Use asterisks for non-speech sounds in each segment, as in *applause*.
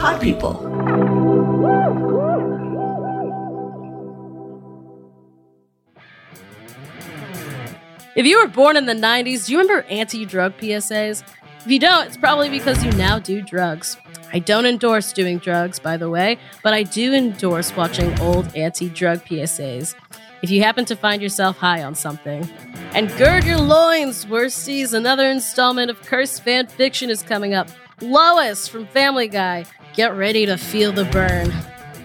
Pod People. If you were born in the 90s, do you remember anti drug PSAs? If you don't, it's probably because you now do drugs. I don't endorse doing drugs, by the way, but I do endorse watching old anti drug PSAs. If you happen to find yourself high on something. And gird your loins, worsties, another installment of Cursed Fan Fiction is coming up. Lois from Family Guy, get ready to feel the burn.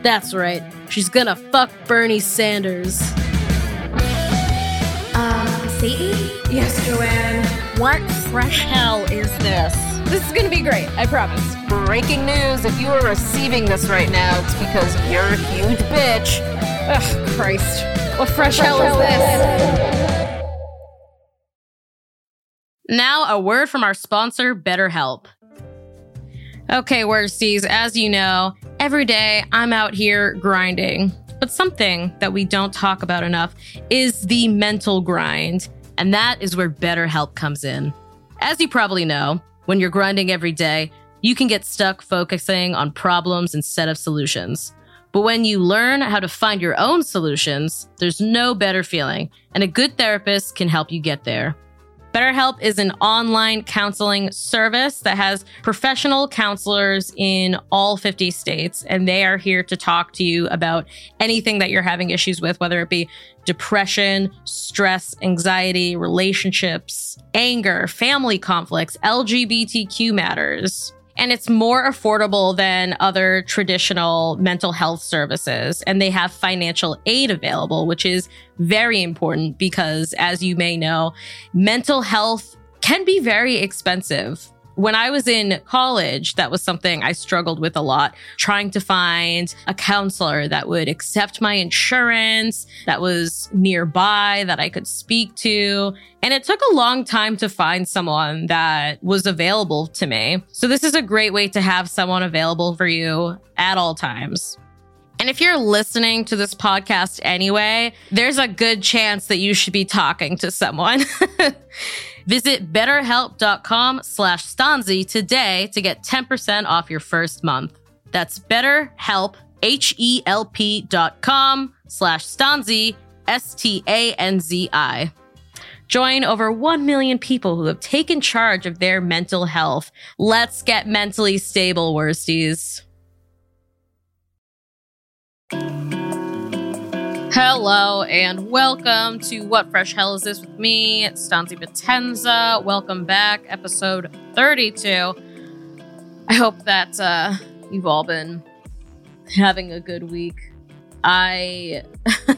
That's right, she's gonna fuck Bernie Sanders. Um, Satan? Yes, Joanne. What fresh hell is this? This is gonna be great, I promise. Breaking news if you are receiving this right now, it's because you're a huge bitch. Ugh, Christ. What fresh, hell, is this? Now, a word from our sponsor, BetterHelp. Okay, worsties, as you know, every day I'm out here grinding. But something that we don't talk about enough is the mental grind, and that is where BetterHelp comes in. As you probably know, when you're grinding every day, you can get stuck focusing on problems instead of solutions. But when you learn how to find your own solutions, there's no better feeling, and a good therapist can help you get there. BetterHelp is an online counseling service that has professional counselors in all 50 states, and they are here to talk to you about anything that you're having issues with, whether it be depression, stress, anxiety, relationships, anger, family conflicts, LGBTQ matters. And it's more affordable than other traditional mental health services. And they have financial aid available, which is very important because, as you may know, mental health can be very expensive. When I was in college, that was something I struggled with a lot, trying to find a counselor that would accept my insurance, that was nearby, that I could speak to. And it took a long time to find someone that was available to me. So this is a great way to have someone available for you at all times. And if you're listening to this podcast anyway, there's a good chance that you should be talking to someone. *laughs* Visit betterhelp.com slash Stanzi today to get 10% off your first month. That's betterhelp, H-E-L-P dot com slash Stanzi, S-T-A-N-Z-I. Join over 1 million people who have taken charge of their mental health. Let's get mentally stable, worsties. Hello and welcome to What Fresh Hell Is This with me, Stanzi Potenza. Welcome back, episode 32. I hope that uh, you've all been having a good week. I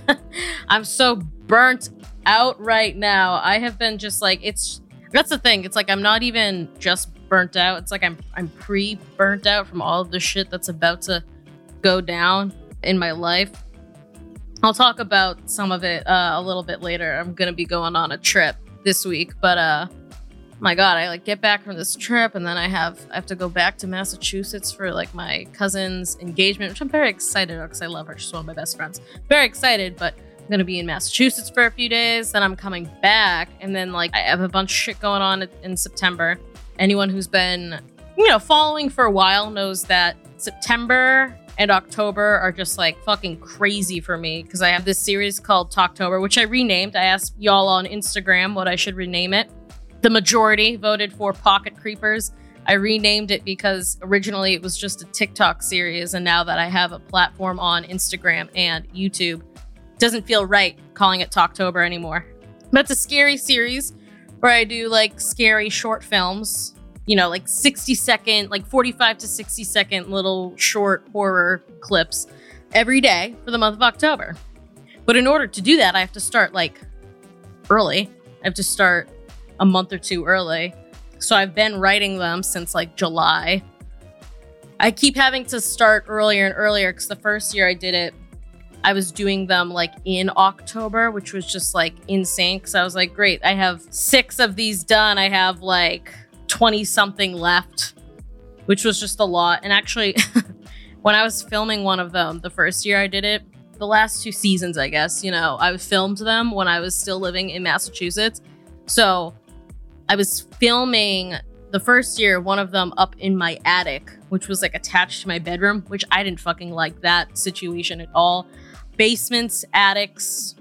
*laughs* I'm so burnt out right now. I have been just like it's that's the thing. It's like I'm not even just burnt out. It's like I'm I'm pre-burnt out from all of the shit that's about to go down in my life. I'll talk about some of it uh, a little bit later. I'm gonna be going on a trip this week, but uh, my God, I like get back from this trip and then I have I have to go back to Massachusetts for like my cousin's engagement, which I'm very excited because I love her. She's one of my best friends. Very excited, but I'm gonna be in Massachusetts for a few days. Then I'm coming back, and then like I have a bunch of shit going on in September. Anyone who's been you know following for a while knows that September and October are just like fucking crazy for me because I have this series called Talktober, which I renamed. I asked y'all on Instagram what I should rename it. The majority voted for Pocket Creepers. I renamed it because originally it was just a TikTok series, and now that I have a platform on Instagram and YouTube, doesn't feel right calling it Talktober anymore. But it's a scary series where I do like scary short films you know, like 60 second, like 45 to 60 second little short horror clips every day for the month of October. But in order to do that, I have to start like early. I have to start a month or two early. So I've been writing them since like July. I keep having to start earlier and earlier because the first year I did it, I was doing them like in October, which was just like insane. Because I was like, great, I have six of these done. I have like 20 something left, which was just a lot. And actually, *laughs* when I was filming one of them, the first year I did it, the last two seasons, I guess, you know, I filmed them when I was still living in Massachusetts. So I was filming the first year, one of them up in my attic, which was like attached to my bedroom, which I didn't fucking like that situation at all. Basements, attics,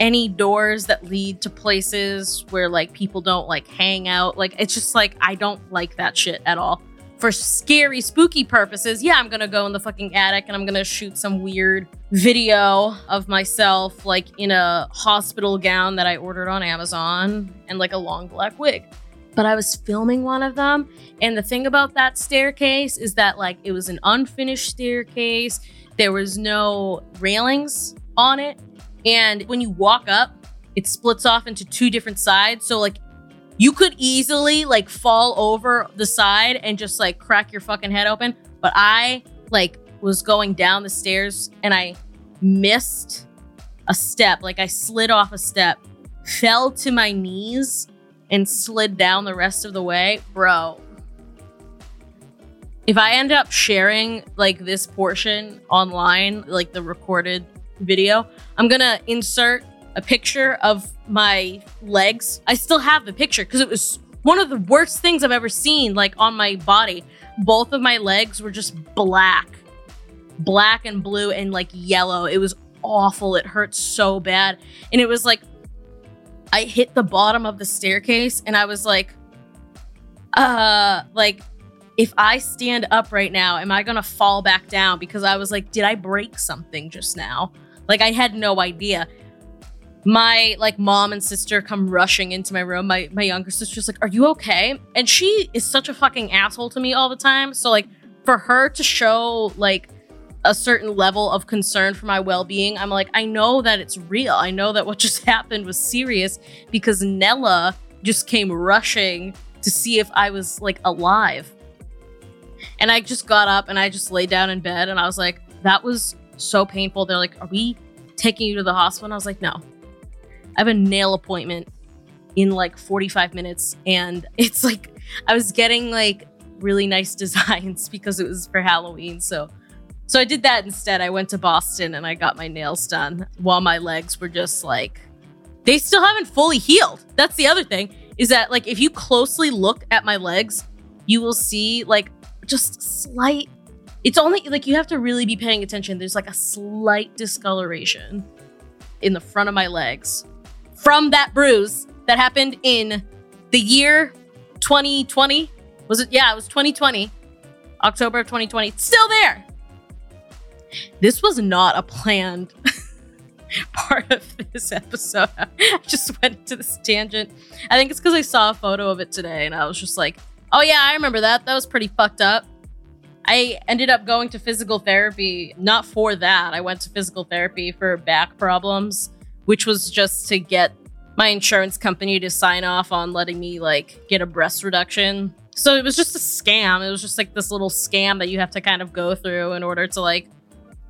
any doors that lead to places where like people don't like hang out. Like it's just like I don't like that shit at all. For scary, spooky purposes, yeah, I'm gonna go in the fucking attic and I'm gonna shoot some weird video of myself like in a hospital gown that I ordered on Amazon and like a long black wig. But I was filming one of them, and the thing about that staircase is that like it was an unfinished staircase. There was no railings on it and when you walk up, it splits off into two different sides. So like you could easily like fall over the side and just like crack your fucking head open. But I like was going down the stairs and I missed a step. Like I slid off a step, fell to my knees, and slid down the rest of the way. Bro. If I end up sharing like this portion online, like the recorded video, I'm gonna insert a picture of my legs. I still have the picture because it was one of the worst things I've ever seen, like on my body. Both of my legs were just black, black and blue and like yellow. It was awful. It hurt so bad. And it was like, I hit the bottom of the staircase and I was like, uh, like, if I stand up right now, am I gonna fall back down? Because I was like, did I break something just now? Like I had no idea. My like mom and sister come rushing into my room. My my younger sister's like, "Are you okay?" And she is such a fucking asshole to me all the time. So like for her to show like a certain level of concern for my well-being, I'm like, I know that it's real. I know that what *laughs* just happened was serious because Nella just came rushing to see if I was like alive. And I just got up and I just laid down in bed and I was like, that was so painful. They're like, Are we taking you to the hospital? And I was like, No. I have a nail appointment in like 45 minutes. And *laughs* it's like, I was getting like really nice *laughs* designs because it was for Halloween. So, so I did that instead. I went to Boston and I got my nails done while my legs were just like, they still haven't fully healed. That's the other thing is that like if you closely look at my legs, you will see like just slight it's only like you have to really be paying attention. There's like a slight discoloration in the front of my legs from that bruise that happened in the year 2020. Was it? Yeah, it was 2020, October of 2020. It's still there. This was not a planned *laughs* part of this episode. I just went to this tangent. I think it's because I saw a photo of it today and I was just like, oh yeah, I remember that. That was pretty fucked up. I ended up going to physical therapy, not for that. I went to physical therapy for back problems, which was just to get my insurance company to sign off on letting me like get a breast reduction. So it was just a scam. It was just like this little scam that you have to kind of go through in order to like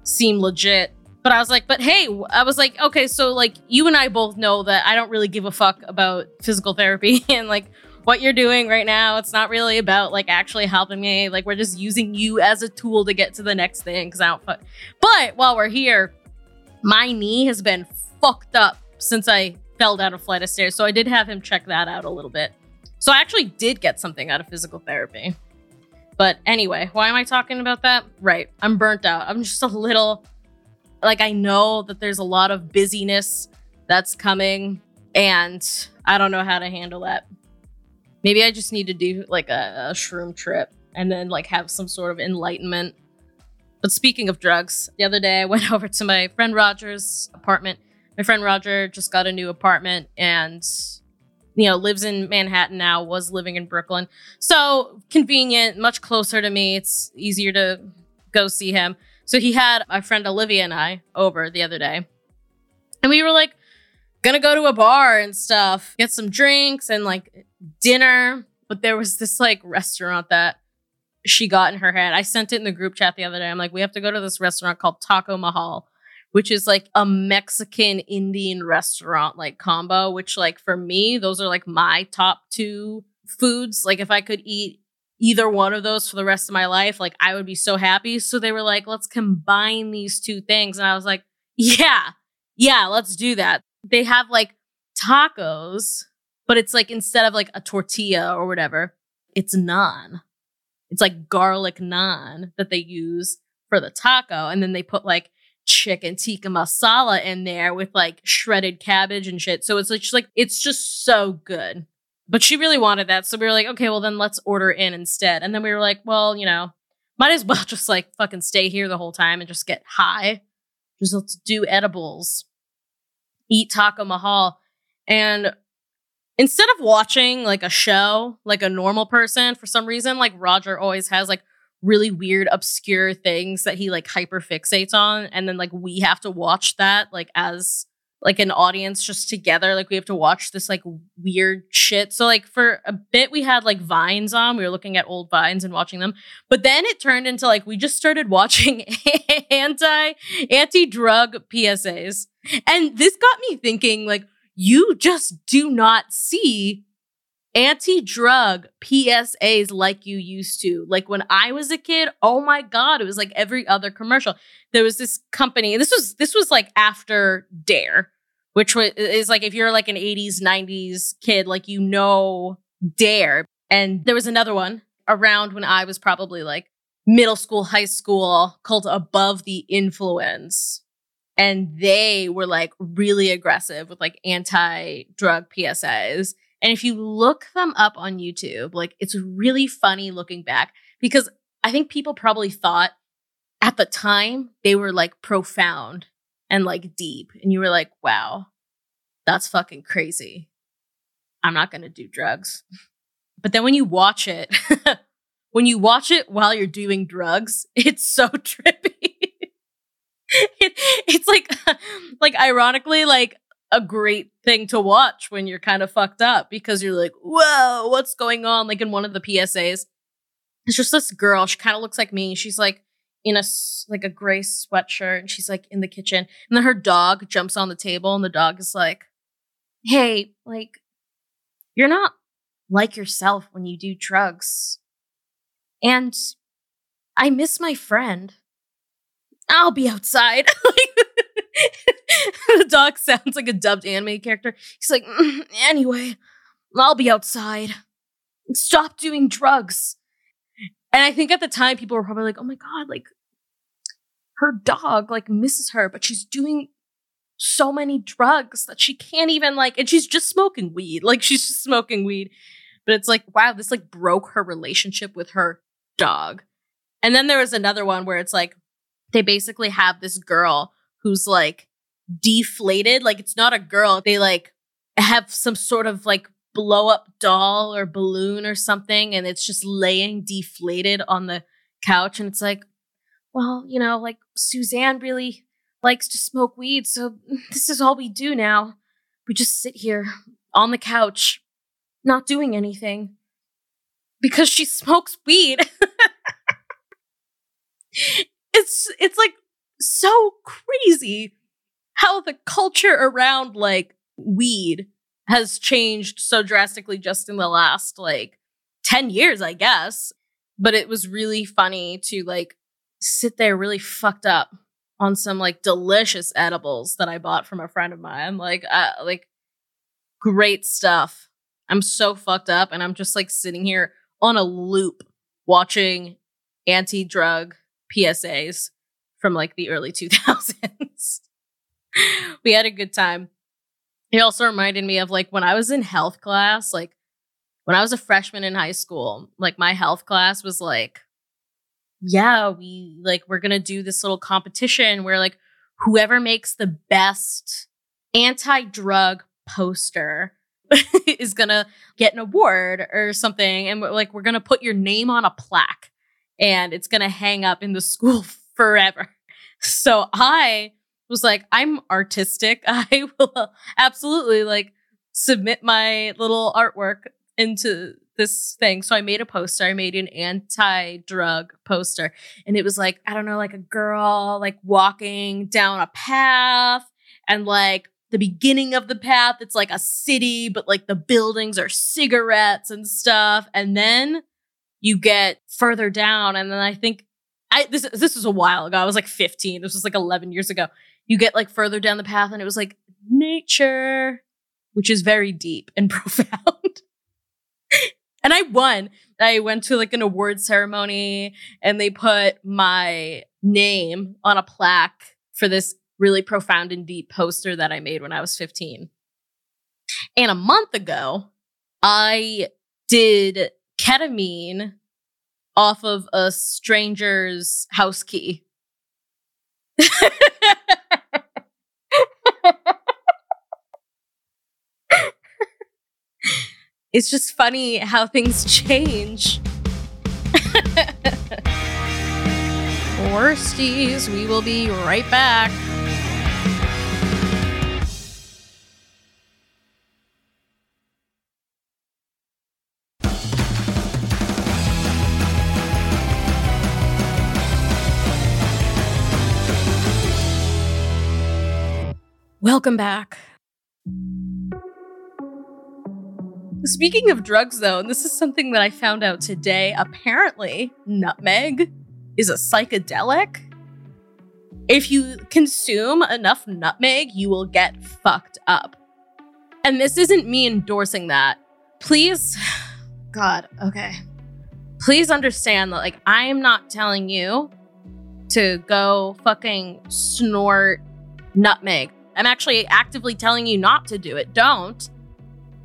seem legit. But I was like, but hey, I was like, okay, so like you and I both know that I don't really give a fuck about physical therapy *laughs* and like what you're doing right now. It's not really about like actually helping me. Like we're just using you as a tool to get to the next thing because I don't fuck. But while we're here, my knee has been fucked up since I fell down a flight of stairs. So I did have him check that out a little bit. So I actually did get something out of physical therapy. But anyway, why am I talking about that? Right. I'm burnt out. I'm just a little like I know that there's a lot of busyness that's coming and I don't know how to handle that. Maybe I just need to do like a, a shroom trip and then like have some sort of enlightenment. But speaking of drugs, the other day I went *laughs* over to my friend Roger's apartment. My friend Roger just got a new apartment and you know, lives in Manhattan now, was living in Brooklyn. So convenient, much closer to me. It's easier to go see him. So he had my friend Olivia and I over the other day. And we were like, gonna go to a bar and stuff, get some drinks and like dinner. But there was this like restaurant that she got in her head. I sent it in the group chat the other day. I'm like, we have to go to this restaurant called Taco Mahal, which is like a Mexican Indian restaurant like combo, which like for me, those are like my top two foods. Like if I could eat either one of those for the rest of my life, like I would be so happy. So they were like, let's combine these two things. And I was like, yeah, yeah, let's do that they have like tacos, but it's like instead of like a tortilla or whatever, it's naan. It's like garlic naan that they use for the taco. And then they put like chicken tikka masala in there with like shredded cabbage and shit. So it's like, just like it's just so good. But she really wanted that. So we were like, okay, well then let's order in instead. And then we were like, well, you know, might as *laughs* well just like fucking stay here the whole time and just get high. Just let's do edibles. Eat taco mahal. And instead of watching like a show like a normal person, for some reason, like Roger always has like really weird, obscure things that he like hyper fixates on. And then like we have to watch that like as like an audience just together. Like we have to watch this like weird shit. So like for a bit we had like vines on. We were looking at old vines and watching them. But then it turned into like we just started watching *laughs* anti anti drug PSAs. And this got me thinking like you just do not see anti drug PSAs like you used to. Like when I was a kid, oh my god, it was like every other commercial. There was this company. This was this was like after Dare, which was is like if you're like an 80s 90s kid, like you know Dare. And there was another one around when I was probably like middle school, high school called Above the Influence. And they were like really aggressive with like anti drug PSAs. And if you look them up on YouTube, like it's really funny looking back because I think people probably thought at the time they were like profound and like deep. And you were like, wow, that's fucking crazy. I'm not going to do drugs. But then when you watch it, *laughs* when you watch it while you're doing drugs, it's so *laughs* trippy. It, *laughs* it's like, *laughs* like ironically, like a great thing to watch when you're kind of fucked up because you're like, whoa, what's going on? Like in one of the PSAs, it's just this girl. She kind of looks like me. She's like in a like a gray sweatshirt, and she's like in the kitchen, and then her dog jumps on the table, and the dog is like, "Hey, like, you're not like yourself when you do drugs, and I miss my friend. I'll be outside." *laughs* *laughs* the dog sounds like a dubbed anime character. He's like, mm, anyway, I'll be outside. Stop doing drugs. And I think at the time people were probably like, oh my God, like her dog like misses her, but she's doing so many drugs that she can't even like, and she's just smoking weed. Like she's just smoking weed. But it's like, wow, this like broke her relationship with her dog. And then there was another one where it's like they basically have this girl who's like deflated. Like it's not a girl. They like have some sort of like blow up doll or balloon or something and it's just laying deflated on the couch and it's like well you know like suzanne really likes to smoke weed so *laughs* this is all we do now we just sit here on the couch not doing anything because she smokes weed *laughs* it's it's like so crazy how the culture around like weed has changed so drastically just in the last like 10 years, I guess. But it was really funny to like sit there really fucked up on some like delicious edibles that I bought from a friend of mine. Like, uh, like great stuff. I'm so fucked up and I'm just like sitting here on a loop watching anti drug PSAs from like the early *laughs* 2000s. we had a good time. It also reminded me of like when I was in health class, like when I was a freshman in high school, like my health class was like, yeah, we like, we're going to do this little competition where like whoever makes the best anti drug poster *laughs* is going to get an award or something. And like, we're going to put your name on a plaque and it's going to hang up in the school *laughs* forever. So I was like, I'm artistic. *laughs* I will absolutely like submit my little artwork into this thing. So I made a poster. I made an anti-drug poster. And it was like, I don't know, like a girl like walking down a path and like the beginning of the path, it's like a city, but like the buildings are cigarettes and stuff. And then you get further down, and then I think I this this was a while ago. I was like 15. This was like 11 years ago you get like further down the path and it was like nature, which is very deep and *laughs* profound. and I won. I went to like an award ceremony and they put my name on a plaque for this really profound and deep poster that I made when I was 15. And a month ago, I did ketamine off of a stranger's house key. *laughs* it's just funny how things change. *laughs* Worsties, we will be right back. Welcome back. Speaking of drugs, though, and this is something that I found out today, apparently, nutmeg is a psychedelic. If you consume enough nutmeg, you will get fucked up. And this isn't me endorsing that. Please, *sighs* God, okay. Please understand that, like, I am not telling you to go fucking snort nutmeg. I'm actually actively telling you not to do it. Don't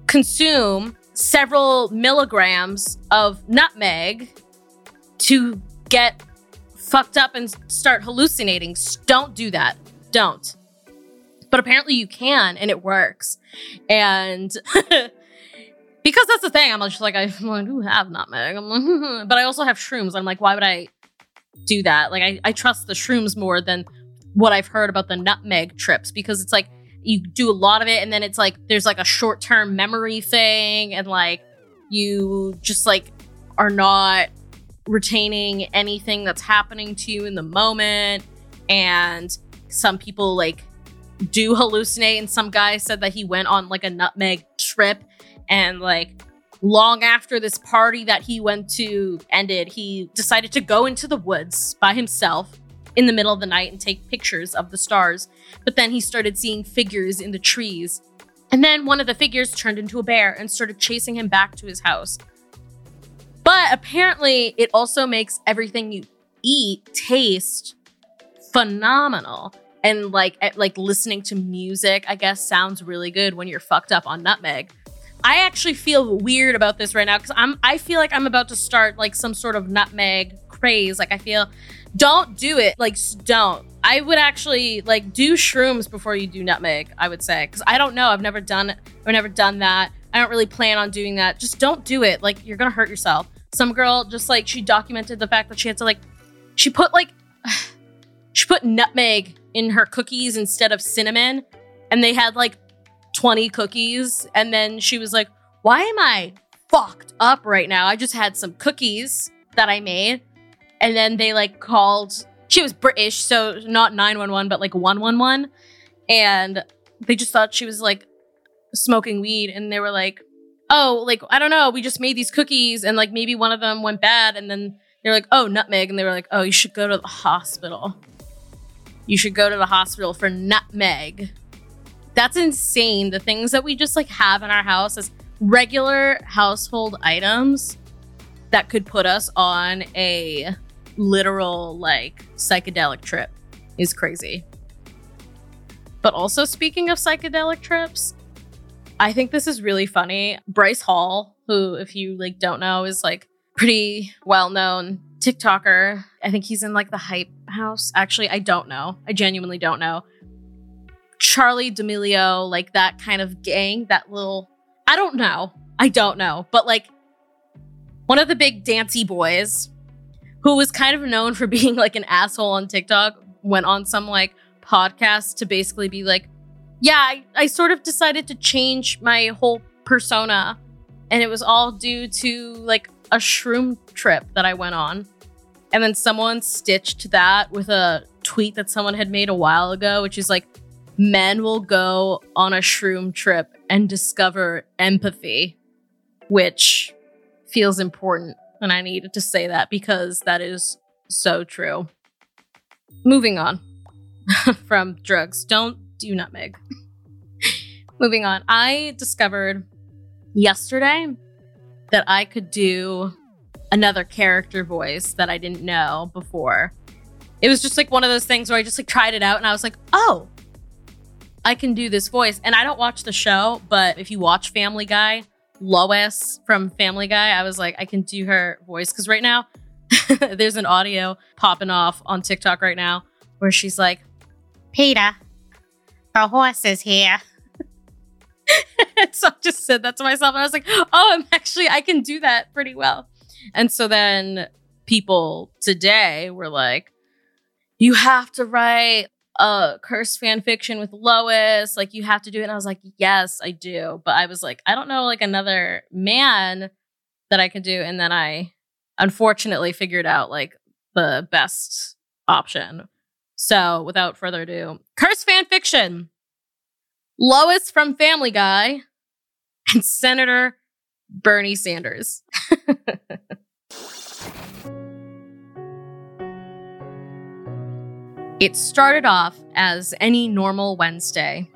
consume several milligrams of nutmeg to get fucked up and start hallucinating. Don't do that. Don't. But apparently you can, and it works. And *laughs* because that's the thing, I'm just like, I, do have nutmeg. *laughs* But I also have shrooms. I'm like, why would I do that? Like, I, I trust the shrooms more than what I've heard about the nutmeg trips because it's like you do a lot of it and then it's like there's like a short term memory thing and like you just like are not retaining anything that's happening to you in the moment. And some people like do hallucinate and some guy said that he went on like a nutmeg trip and like long after this party that he went to ended he decided to go into the woods by himself in the middle of the night and take pictures of the stars. But then he started seeing figures in the trees. And then one of the figures turned into a bear and started chasing him back to his house. But apparently, it also makes everything you eat taste phenomenal. And like like listening to music, I guess sounds really good when you're fucked up on nutmeg. I actually feel weird about this right now because I'm I feel like I'm about to start like some sort of nutmeg craze. Like I feel don't do it. Like, don't. I would actually like do shrooms before you do nutmeg. I would say because I don't know. I've never done. I've never done that. I don't really plan on doing that. Just don't do it. Like you're gonna hurt yourself. Some girl just like she documented the fact that she had to like she put like *sighs* she put nutmeg in her cookies instead of cinnamon, and they had like 20 cookies, and then she was like, "Why am I fucked up right now? I just had some cookies that I made." And then they like called she was british so not 911 but like 111 and they just thought she was like smoking weed. And they were like oh like i don't know we just made these cookies. And like maybe one of them went bad. And then they're like oh nutmeg. And they were like oh you should go to the hospital. You should go to the hospital for nutmeg. That's insane. The things that we just like have in our house as regular household items that could put us on a literal like psychedelic trip is crazy. But also speaking of psychedelic trips, I think this is really funny. Bryce Hall, who if you like don't know is like pretty well-known TikToker. I think he's in like the hype house. Actually, I don't know. I genuinely don't know. Charli D'Amelio, like that kind of gang, that little I don't know. I don't know. But like one of the big dancey boys who was kind of known for *laughs* being like an asshole on TikTok, went on some like podcast to basically be like, yeah, I, I sort of decided to change my whole persona. And it was all due to like a shroom trip that I went on. And then someone stitched that with a tweet that someone had made a while ago, which is like, men will go on a shroom trip and discover empathy, which feels important and I needed to say that because that is so true. Moving on *laughs* from drugs. Don't do nutmeg. *laughs* Moving on. I discovered yesterday that I could do another character voice that I didn't know before. It was just like one of those things where I just like tried it out and I was like, oh, I can do this voice. And I don't watch the show, but if you watch Family Guy, Lois from Family Guy, I was like, I can do her voice. Cause right now, *laughs* there's an audio popping off on TikTok right now where she's like, Peter, the horse is here. *laughs* so I just said that to myself. And I was like, oh, I'm actually, I can do that pretty well. And so then people today were like, you have to write a cursed fan fiction with Lois. Like, you have to do it. And I was like, yes, I do. But I was like, I don't know, like another man that I could do. And then I unfortunately figured out like the best option. So without further ado, cursed fan fiction. Lois from Family Guy and Senator Bernie Sanders. *laughs* it started off as any normal Wednesday.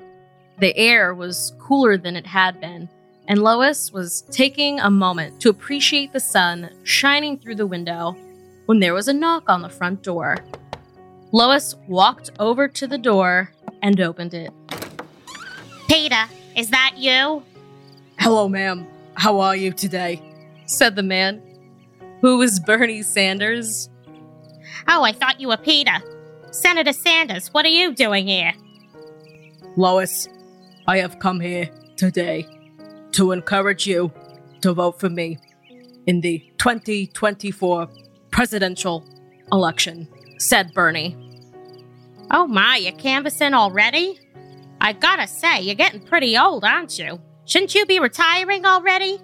The air was cooler than it had been, and Lois was taking a moment to appreciate the sun shining through the window when there was a knock on the front door. Lois walked over to the door and opened it. Peter, is that you? Hello, ma'am. How are you today? said the man, who was Bernie Sanders. Oh, I thought you were Peter. Senator Sanders, what are you doing here? Lois, I have come here today to encourage you to vote for me in the 2024 presidential election, said Bernie. Oh my, you're canvassing already? I gotta say, you're getting pretty old, aren't you? Shouldn't you be retiring already?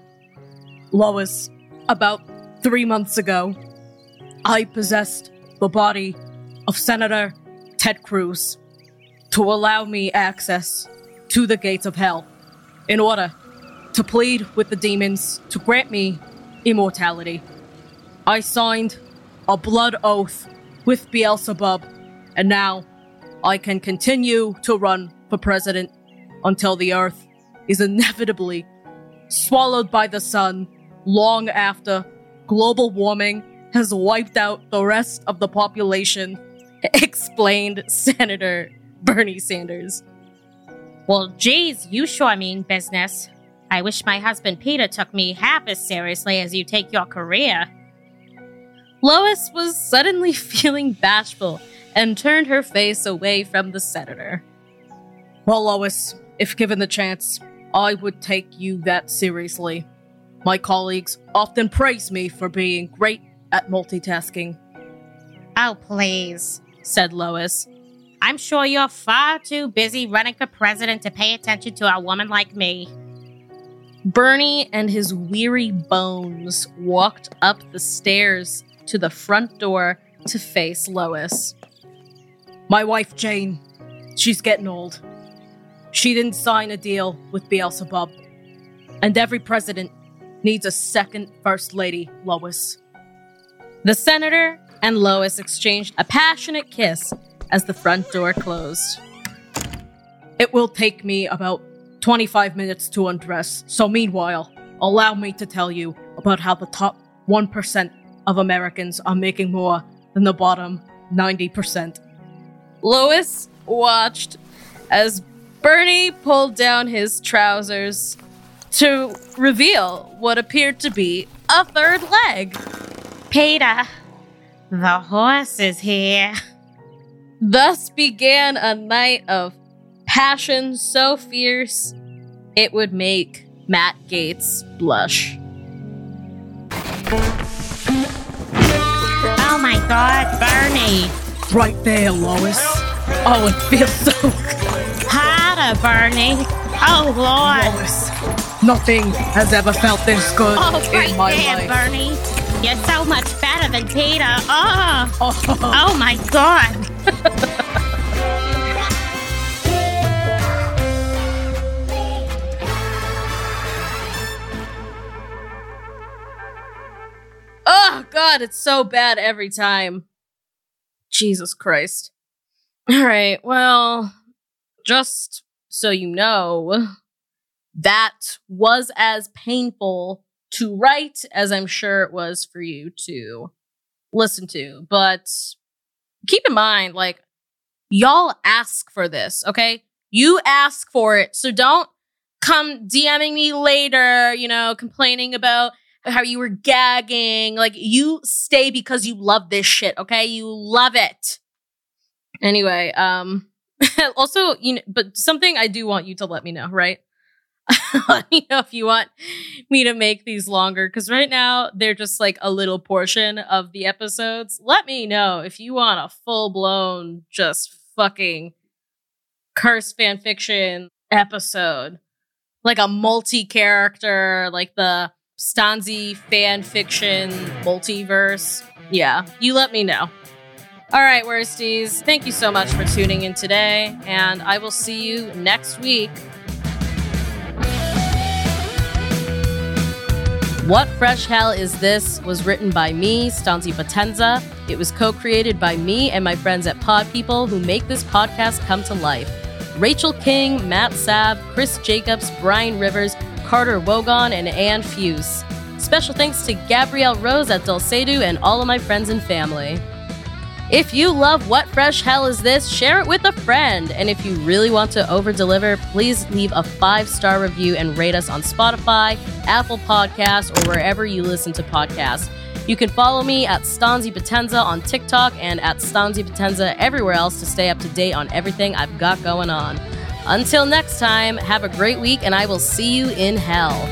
Lois, about three months ago, I possessed the body of Senator Ted Cruz to allow me access to the gates of hell in order to plead with the demons to grant me immortality. I signed a blood oath with Beelzebub, and now I can continue to run for president until the earth is inevitably swallowed by the sun long after global warming has wiped out the rest of the population, *laughs* explained Senator Bernie Sanders. Well, geez, you sure mean business. I wish my husband Peter took me half as seriously as you take your career. Lois was suddenly *laughs* feeling bashful and turned her face away from the senator. Well, Lois, if given the chance, I would take you that seriously. My colleagues often praise me for being great at multitasking. Oh, please, said Lois. I'm sure you're far too busy running for president to pay attention to a woman like me. Bernie and his weary bones walked up the stairs to the front door to face Lois. My wife, Jane, she's getting old. She didn't sign a deal with Beelzebub. And every president needs a second First Lady, Lois. The senator and Lois exchanged a passionate kiss as the front door closed. It will take me about 25 minutes to undress, so meanwhile, allow me to tell you about how the top 1% of Americans are making more than the bottom 90%. Lois watched as Bernie pulled down his trousers to reveal what appeared to be a third leg. Peter, the horse is here. Thus began a night of passion so fierce it would make Matt Gaetz blush. Oh my god, Bernie! Right there, Lois. Oh, it feels so good. Harder, Bernie. Oh, Lord. Lois, nothing has ever felt this good Oh, right in my there, life. Bernie. You're so much better than Peter. Oh, Oh, *laughs* oh my god. Oh god, it's so bad every time. Jesus Christ. All right, well, just so you know, that was as painful to write as I'm sure it was for you to listen to. But keep in mind, like, y'all ask for this, okay? You ask for it. So don't come DMing me later, you know, complaining about how you were gagging. Like, you stay because you love this shit, okay? You love it. Anyway, um, *laughs* also, you know, but something I do want you to let me know, right? *laughs* me know if you want me to make these longer because right now they're just like a little portion of the episodes. Let me know if you want a full blown, just fucking curse fan fiction episode, like a multi character, like the Stanzi fan fiction multiverse. Yeah, you let me know. All right, worsties, thank you so much for tuning in today, and I will see you next week. What Fresh Hell Is This was written by me, Stanzi Potenza. It was co created by me and my friends at Pod People who make this podcast come to life. Rachel King, Matt Sav, Chris Jacobs, Brian Rivers, Carter Wogon, and Anne Fuse. Special thanks to Gabrielle Rose at Dulcedo and all of my friends and family. If you love What Fresh Hell Is This, share it with a friend. And if you really want to over deliver, please leave a five star review and rate us on Spotify, Apple Podcasts, or wherever you listen to podcasts. You can follow me at Stanzi Potenza on TikTok and at Stanzi Potenza everywhere else to stay up to date on everything I've got going on. Until next time, have a great week and I will see you in hell.